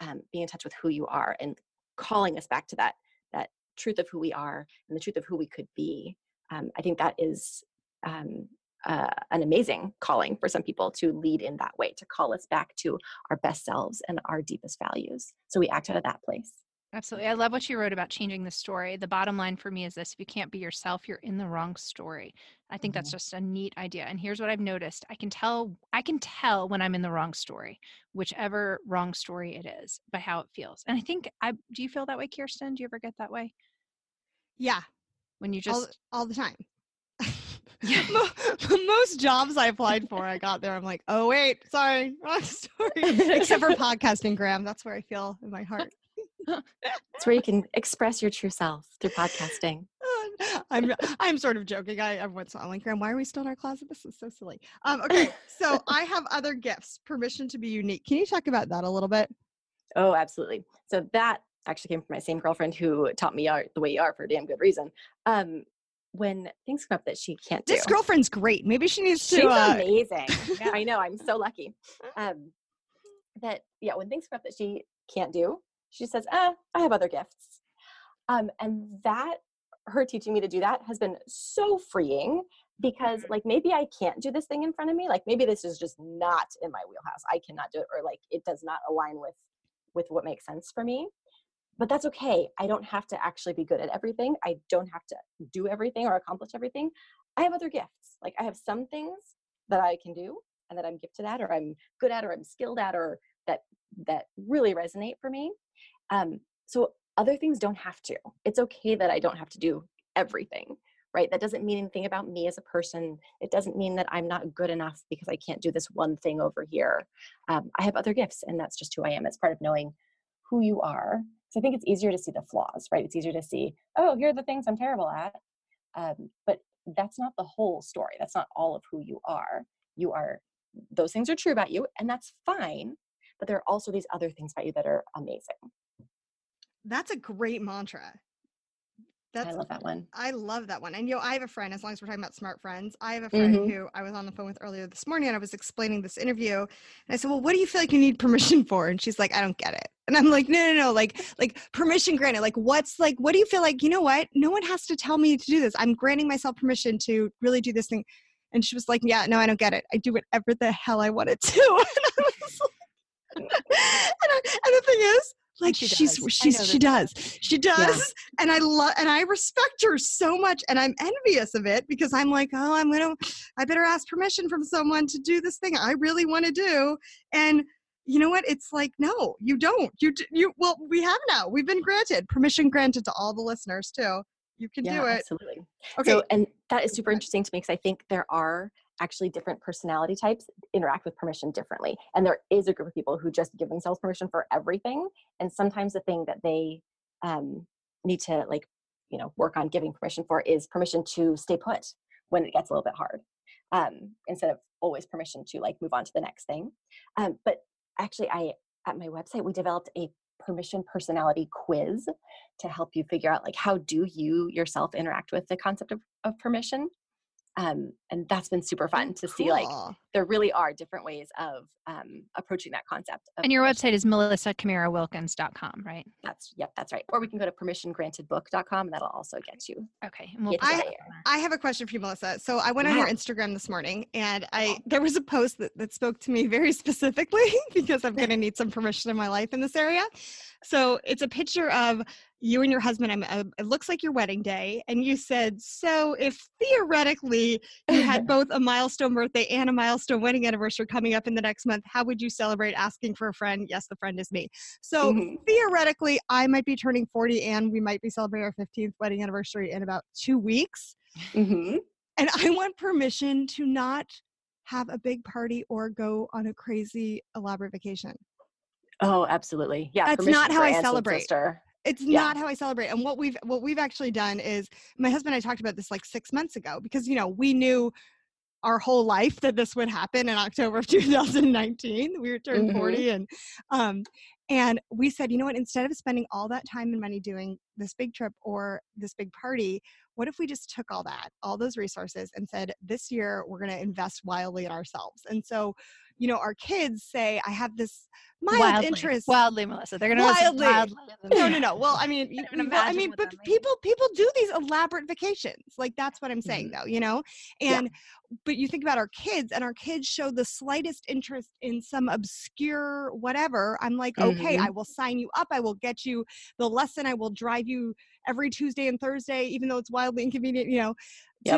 um, being in touch with who you are and calling us back to that that truth of who we are and the truth of who we could be. Um, I think that is um, uh, an amazing calling for some people to lead in that way, to call us back to our best selves and our deepest values. So we act out of that place. Absolutely. I love what you wrote about changing the story. The bottom line for me is this if you can't be yourself, you're in the wrong story. I think that's mm-hmm. just a neat idea. And here's what I've noticed. I can tell I can tell when I'm in the wrong story, whichever wrong story it is, by how it feels. And I think I do you feel that way, Kirsten? Do you ever get that way? Yeah, When you just all the time. Most jobs I applied for, I got there. I'm like, oh, wait, sorry, wrong story. Except for podcasting, Graham. That's where I feel in my heart. It's where you can express your true self through podcasting. I'm I'm sort of joking. I I'm like, Graham, why are we still in our closet? This is so silly. Um, okay, so I have other gifts. Permission to be unique. Can you talk about that a little bit? Oh, absolutely. So that actually came from my same girlfriend who taught me art the way you are for a damn good reason. Um, when things come up that she can't do, This girlfriend's great. Maybe she needs she's to. Uh, amazing. I know. I'm so lucky. Um, that yeah, when things come up that she can't do, she says, "Ah, I have other gifts." Um, and that her teaching me to do that has been so freeing because like maybe I can't do this thing in front of me. Like maybe this is just not in my wheelhouse. I cannot do it, or like it does not align with with what makes sense for me. But that's okay. I don't have to actually be good at everything. I don't have to do everything or accomplish everything. I have other gifts. Like I have some things that I can do and that I'm gifted at or I'm good at or I'm skilled at or that that really resonate for me. Um, so other things don't have to. It's okay that I don't have to do everything, right? That doesn't mean anything about me as a person. It doesn't mean that I'm not good enough because I can't do this one thing over here. Um, I have other gifts, and that's just who I am. It's part of knowing who you are. So I think it's easier to see the flaws, right? It's easier to see, oh, here are the things I'm terrible at. Um, but that's not the whole story. That's not all of who you are. You are, those things are true about you, and that's fine. But there are also these other things about you that are amazing. that's a great mantra. That's I love that one. I love that one. And yo, I have a friend, as long as we're talking about smart friends, I have a friend Mhm. who I was on the phone with earlier this morning and I was explaining this interview. And I said, Well, what do you feel like you need permission for? And she's like, I don't get it. And I'm like, no, no, no, like, like permission granted. Like, what's like, what do you feel like, you know what? No one has to tell me to do this. I'm granting myself permission to really do this thing. And she was like, Yeah, no, I don't get it. I do whatever the hell I want to do. And I was like, I, and the thing is, like she she's does. She's know she does. She does. And i love and i respect her so much and i'm envious of it because i'm like oh i'm gonna i better ask permission from someone to do this thing i really want to do. And you know what? It's like no you don't. You you well we have now. We've been granted. Permission granted to all the listeners too. You can yeah, do it. absolutely. okay. So, and that is super interesting to me because I think there are actually different personality types interact with permission differently. And there is a group of people who just give themselves permission for everything. And sometimes the thing that they um, need to like, you know, work on giving permission for is permission to stay put when it gets a little bit hard, um, instead of always permission to like move on to the next thing. Um, but actually, I at my website we developed a permission personality quiz to help you figure out like how do you yourself interact with the concept of, of permission um, and that's been super fun to see like there really are different ways of um, approaching that concept and your website is melissacamarawilkins.com, right? that's yep that's right or we can go to permissiongrantedbook.com and that'll also get you Okay. We'll Get put to that that. in there. I have a question for you, Melissa. So I went on your Instagram this morning and I there was a post that, that spoke to me very specifically because I'm gonna need some permission in my life in this area. So it's a picture of you and your husband, I'm, uh, it looks like your wedding day, and you said, so if theoretically you had both a milestone birthday and a milestone wedding anniversary coming up in the next month, how would you celebrate asking for a friend? Yes, the friend is me. So Mhm. theoretically, I might be turning 40 and we might be celebrating our 15th wedding anniversary in about two weeks. Mhm. And I want permission to not have a big party or go on a crazy elaborate vacation. Oh, absolutely. Yeah. That's not how I celebrate. Sister. It's Yeah. not how I celebrate. And what we've what we've actually done is my husband and I talked about this like six months ago because you know we knew our whole life that this would happen in October of 2019. We were turned Mhm. 40 and um and we said, you know what, instead of spending all that time and money doing this big trip or this big party, what if we just took all that, all those resources and said, this year we're going to invest wildly in ourselves. And so, you know, our kids say, I have this mild wildly, interest wildly, Melissa. They're gonna Wildly. wildly. no, no, no. Well, I mean, well, I mean, but people people do these elaborate vacations. Like that's what I'm saying, though. You know, Yeah. and but you think about our kids, and our kids show the slightest interest in some obscure whatever. I'm like, okay, Mhm. I will sign you up. I will get you the lesson. I will drive you every Tuesday and Thursday, even though it's wildly inconvenient. You know.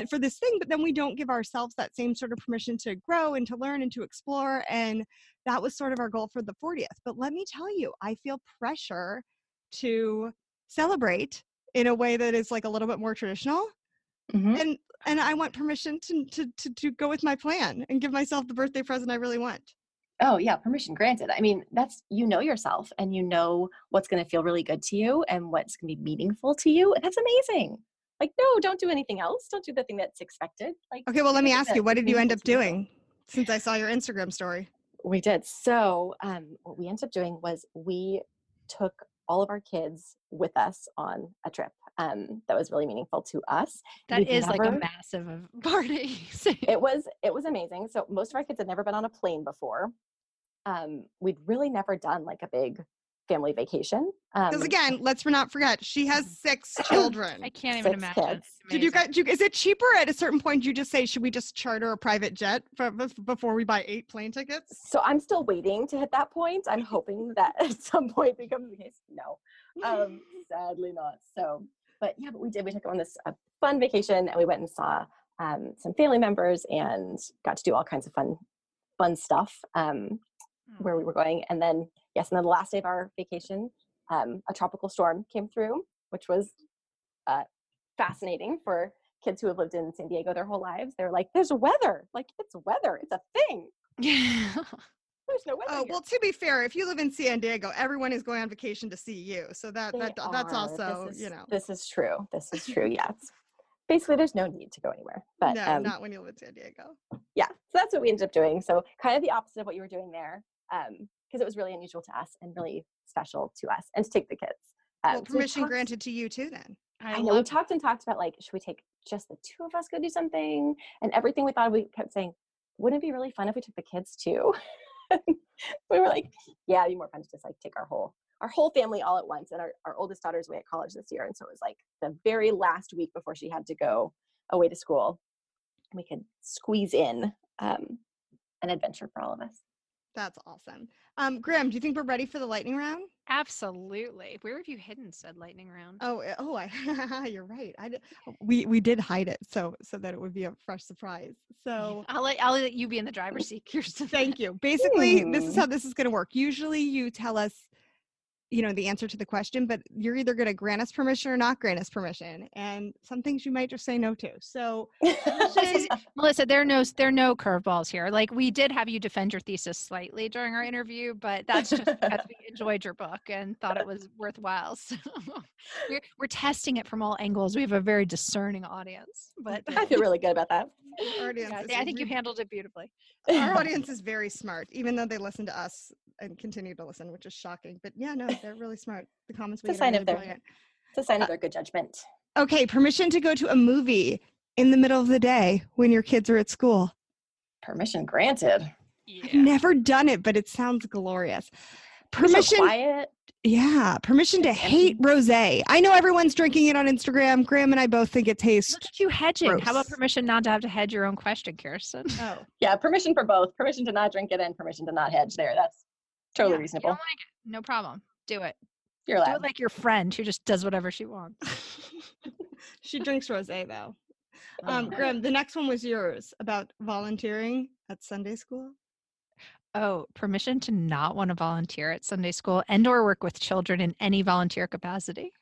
To- for this thing, but then we don't give ourselves that same sort of permission to grow and to learn and to explore. And that was sort of our goal for the 40th. But let me tell you, I feel pressure to celebrate in a way that is like a little bit more traditional. Mhm. And and I want permission to, to to to go with my plan and give myself the birthday present I really want. Oh, yeah. Permission granted. I mean, that's, you know yourself and you know what's going to feel really good to you and what's going to be meaningful to you. And that's amazing. Like, no, don't do anything else. Don't do the thing that's expected. Like, Okay, well let me ask you, what did you end up meaningful to you. doing since I saw your Instagram story? We did. So, um, what we ended up doing was we took all of our kids with us on a trip um, that was really meaningful to us. That We've is like a massive party. It was it was amazing. So most of our kids had never been on a plane before. Um, we'd really never done like a big family vacation. Um, Because again, let's not forget, she has six children. I can't even Six imagine. kids. Did you amazing. guys? do you- Is it cheaper at a certain point? You just say, should we just charter a private jet for, before we buy eight plane tickets? so I'm still waiting to hit that point. I'm hoping that at some point becomes the case. No, um, sadly not. So, but yeah, but we did. We took on this uh, fun vacation, and we went and saw um, some family members and got to do all kinds of fun, fun stuff um, where we were going. And then yes, and then the last day of our vacation, um, a tropical storm came through, which was uh, fascinating for kids who have lived in San Diego their whole lives. They're like, "There's weather. Like it's weather. It's a thing. Yeah. There's no weather." Oh here." well, to be fair, if you live in San Diego, everyone is going on vacation to see you. So that They that that's also This you know This is true. This is true. Yes. Basically, there's no need to go anywhere. But no, um, not when you live in San Diego. yeah, so that's what we ended up doing. So kind of the opposite of what you were doing there, because it was really unusual to us and really special to us, and to take the kids. Um, well, so permission talked- granted to you too. Then I, I know we talked and talked about like, should we take just the two of us go do something? And everything we thought, we kept saying, wouldn't it be really fun if we took the kids too? we were like, yeah, it'd be more fun to just like take our whole our whole family all at once. And our, our oldest daughter's away at college this year. And so it was like the very last week before she had to go away to school. We could squeeze in um, an adventure for all of us. That's awesome. Um, Graham, do you think we're ready for the lightning round? absolutely. Where have you hidden said lightning round? Oh, eh, oh, I, you're right. I did, we we did hide it so so that it would be a fresh surprise. So I'll let I'll let you be in the driver's seat, Kirsten. Thank you. Basically, this is how this is going to work. Usually, you tell us, you know, the answer to the question, but you're either going to grant us permission or not grant us permission, and some things you might just say no to. So, is- Melissa, there are no there are no curveballs here. Like we did have you defend your thesis slightly during our interview, but that's just because we enjoyed your book and thought it was worthwhile. So we're we're testing it from all angles. We have a very discerning audience, but I feel really good about that. our audience, yeah, I think you handled it beautifully. our audience is very smart, even though they listen to us and continue to listen, which is shocking. But yeah, no, they're really smart. The comments we It's a get are sign really of their- brilliant. It's a sign of uh their good judgment. Okay, permission to go to a movie in the middle of the day when your kids are at school. Permission granted. I've never done it, but it sounds glorious. Be so Permission quiet. Yeah, permission to hate rosé. I know everyone's drinking it on Instagram. Graham and I both think it tastes. Look at you hedging. How about permission not to have to hedge your own question, Kirsten? Oh, Yeah, permission for both. Permission to not drink it and permission to not hedge there. That's totally Yeah, reasonable. like. No problem. Do it. You're allowed. Do it like your friend who just does whatever she wants. she drinks rosé though. Um, Oh. Graham, the next one was yours about volunteering at Sunday school. Oh, permission to not want to volunteer at Sunday school and or work with children in any volunteer capacity.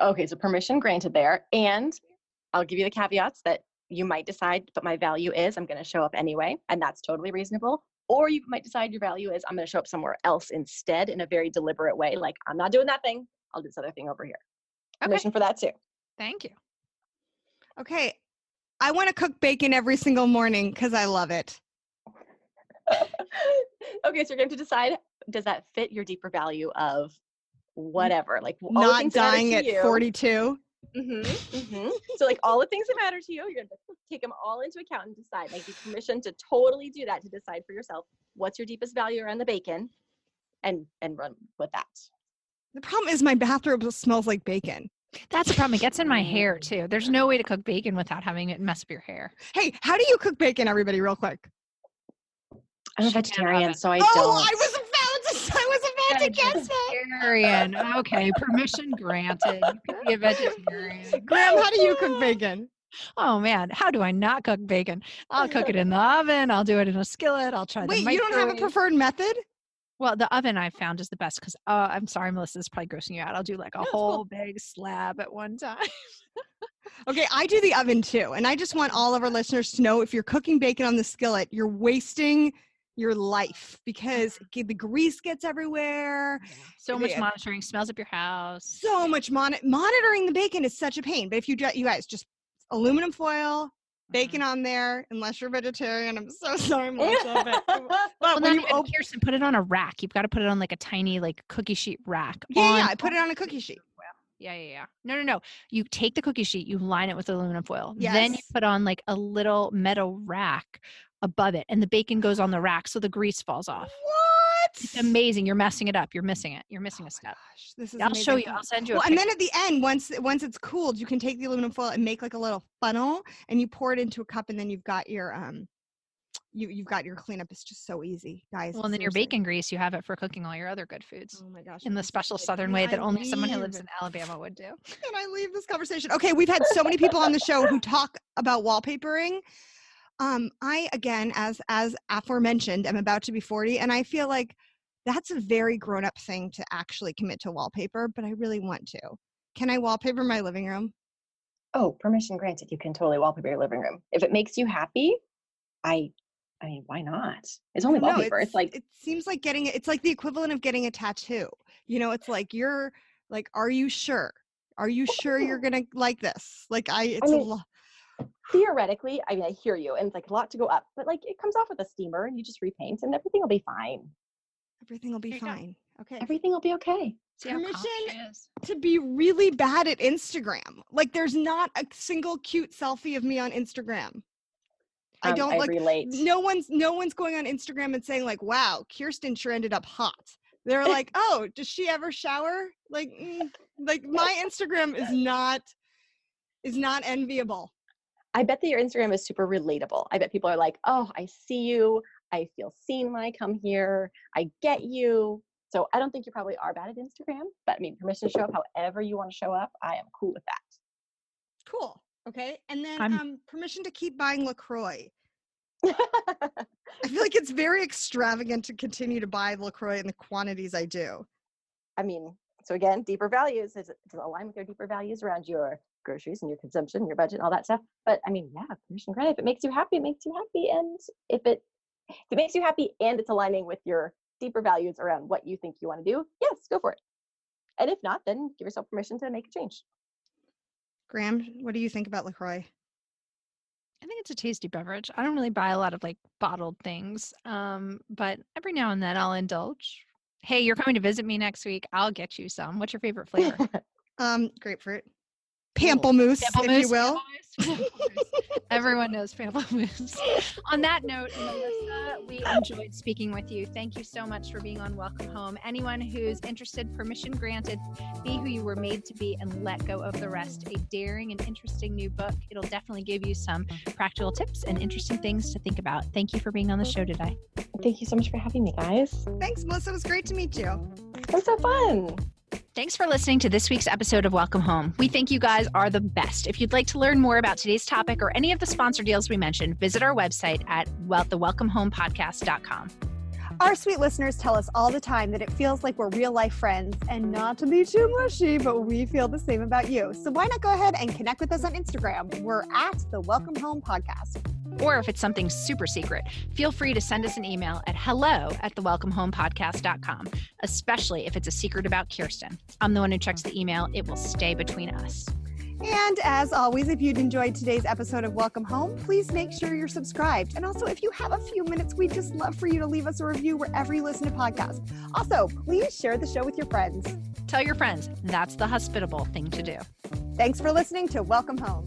Okay, so permission granted there. And I'll give you the caveats that you might decide, but my value is I'm going to show up anyway, and that's totally reasonable. Or you might decide your value is I'm going to show up somewhere else instead in a very deliberate way. Like, I'm not doing that thing. I'll do this other thing over here. Okay. Permission for that too. Thank you. Okay, I want to cook bacon every single morning because I love it. okay, so you're going to decide does that fit your deeper value of whatever? Like, Not things that matter dying at you. 42. Hmm hmm So, like all the things that matter to you, you're gonna take them all into account and decide. Like, you permission to totally do that to decide for yourself what's your deepest value around the bacon, and and run with that. The problem is my bathroom smells like bacon. That's a problem. It gets in my hair too. There's no way to cook bacon without having it mess up your hair. Hey, how do you cook bacon, everybody, real quick? I'm a She can't have vegetarian, so I oh, don't. I was about to. I was about to. Vegetarian. Okay, permission granted. You can be a vegetarian. Graham, how do you cook bacon? Oh man, how do I not cook bacon? I'll cook it in the oven. I'll do it in a skillet. I'll try the Wait, you don't have a preferred method? Well, the oven I found is the best because uh, I'm sorry, Melissa, this is probably grossing you out. I'll do like a No, whole cool. big slab at one time. Okay, I do the oven too. And I just want all of our listeners to know if you're cooking bacon on the skillet, you're wasting your life because the grease gets everywhere. So much Yeah. monitoring smells up your house. So much mon- monitoring the bacon is such a pain. But if you you guys just aluminum foil, bacon Mm-hmm. on there, unless you're vegetarian. I'm so sorry, Melissa. But, but Well, when you open, Kirsten, put it on a rack. You've got to put it on like a tiny like cookie sheet rack. yeah, yeah, I put it on a cookie sheet. Yeah, yeah, yeah. No, no, no. You take the cookie sheet, you line it with aluminum foil. Then you put on like a little metal rack above it, and the bacon goes on the rack so the grease falls off. What? It's amazing. You're messing it up. You're missing it. You're missing a step. Gosh, this is I'll show you. I'll send you a Well, and then at the end, once once it's cooled, you can take the aluminum foil and make like a little funnel, and you pour it into a cup, and then you've got your um, you you've got your cleanup. It's just so easy, guys. well, and then your bacon grease, you have it for cooking all your other good foods Oh my gosh! in the special southern way I that only someone who lives in Alabama would do. Can I leave this conversation? Okay, we've had so many people on the show who talk about wallpapering. Um, I again, as as aforementioned, am about to be 40, and I feel like that's a very grown-up thing to actually commit to wallpaper, but I really want to. Can I wallpaper my living room? oh, permission granted. You can totally wallpaper your living room if it makes you happy. I, I mean, why not? It's only No, wallpaper. it's, like it seems like getting it's like the equivalent of getting a tattoo. You know, it's like you're like, are you sure? Are you sure you're gonna like this? Like I, it's a mean, lot. Theoretically. I mean, I hear you, and it's like a lot to go up, but like it comes off with a steamer, and you just repaint, and everything will be fine. Everything will be There you go. fine. Okay. Everything will be okay. See Permission to be really bad at Instagram. Like there's not a single cute selfie of me on Instagram. I Um, don't I like relate. no one's no one's going on Instagram and saying like, "Wow, Kirsten sure ended up hot." They're like, "Oh, does she ever shower?" Like, mm, like my Instagram is not is not enviable. I bet that your Instagram is super relatable. I bet people are like, oh, I see you. I feel seen when I come here. I get you. So I don't think you probably are bad at Instagram, but I mean, permission to show up however you want to show up. I am cool with that. Cool. Okay. And then um permission to keep buying LaCroix. I feel like it's very extravagant to continue to buy LaCroix in the quantities I do. I mean, so again, deeper values is it align with your deeper values around your groceries and your consumption, your budget, and all that stuff. But I mean, yeah, permission granted. If it makes you happy, it makes you happy. And if it if it makes you happy and it's aligning with your deeper values around what you think you want to do, yes, go for it. And if not, then give yourself permission to make a change. Graham, what do you think about LaCroix? I think it's a tasty beverage. I don't really buy a lot of like bottled things, um, but every now and then I'll indulge. Hey, you're coming to visit me next week. I'll get you some. What's your favorite flavor? Um, grapefruit. Pamplemousse, if you will. pamplemousse, pamplemousse. Everyone knows pamplemousse. on that note, Melissa, we enjoyed speaking with you. Thank you so much for being on Welcome Home. Anyone who's interested, permission granted. Be who you were made to be and let go of the rest. A daring and interesting new book. It'll definitely give you some practical tips and interesting things to think about. Thank you for being on the show today. Thank you so much for having me, guys. Thanks, Melissa. It was great to meet you. It so fun. Thanks for listening to this week's episode of Welcome Home. We think you guys are the best. If you'd like to learn more about today's topic or any of the sponsor deals we mentioned, visit our website at well, thewelcomehomepodcast.com. Our sweet listeners tell us all the time that it feels like we're real life friends, and not to be too mushy, but we feel the same about you. So why not go ahead and connect with us on Instagram? We're at the Welcome Home Podcast. Or if it's something super secret, feel free to send us an email at hello at thewelcomehomepodcast.com, especially if it's a secret about Kirsten. I'm the one who checks the email, it will stay between us. And as always, if you'd enjoyed today's episode of Welcome Home, please make sure you're subscribed. And also, if you have a few minutes, we'd just love for you to leave us a review wherever you listen to podcasts. Also, please share the show with your friends. Tell your friends, that's the hospitable thing to do. Thanks for listening to Welcome Home.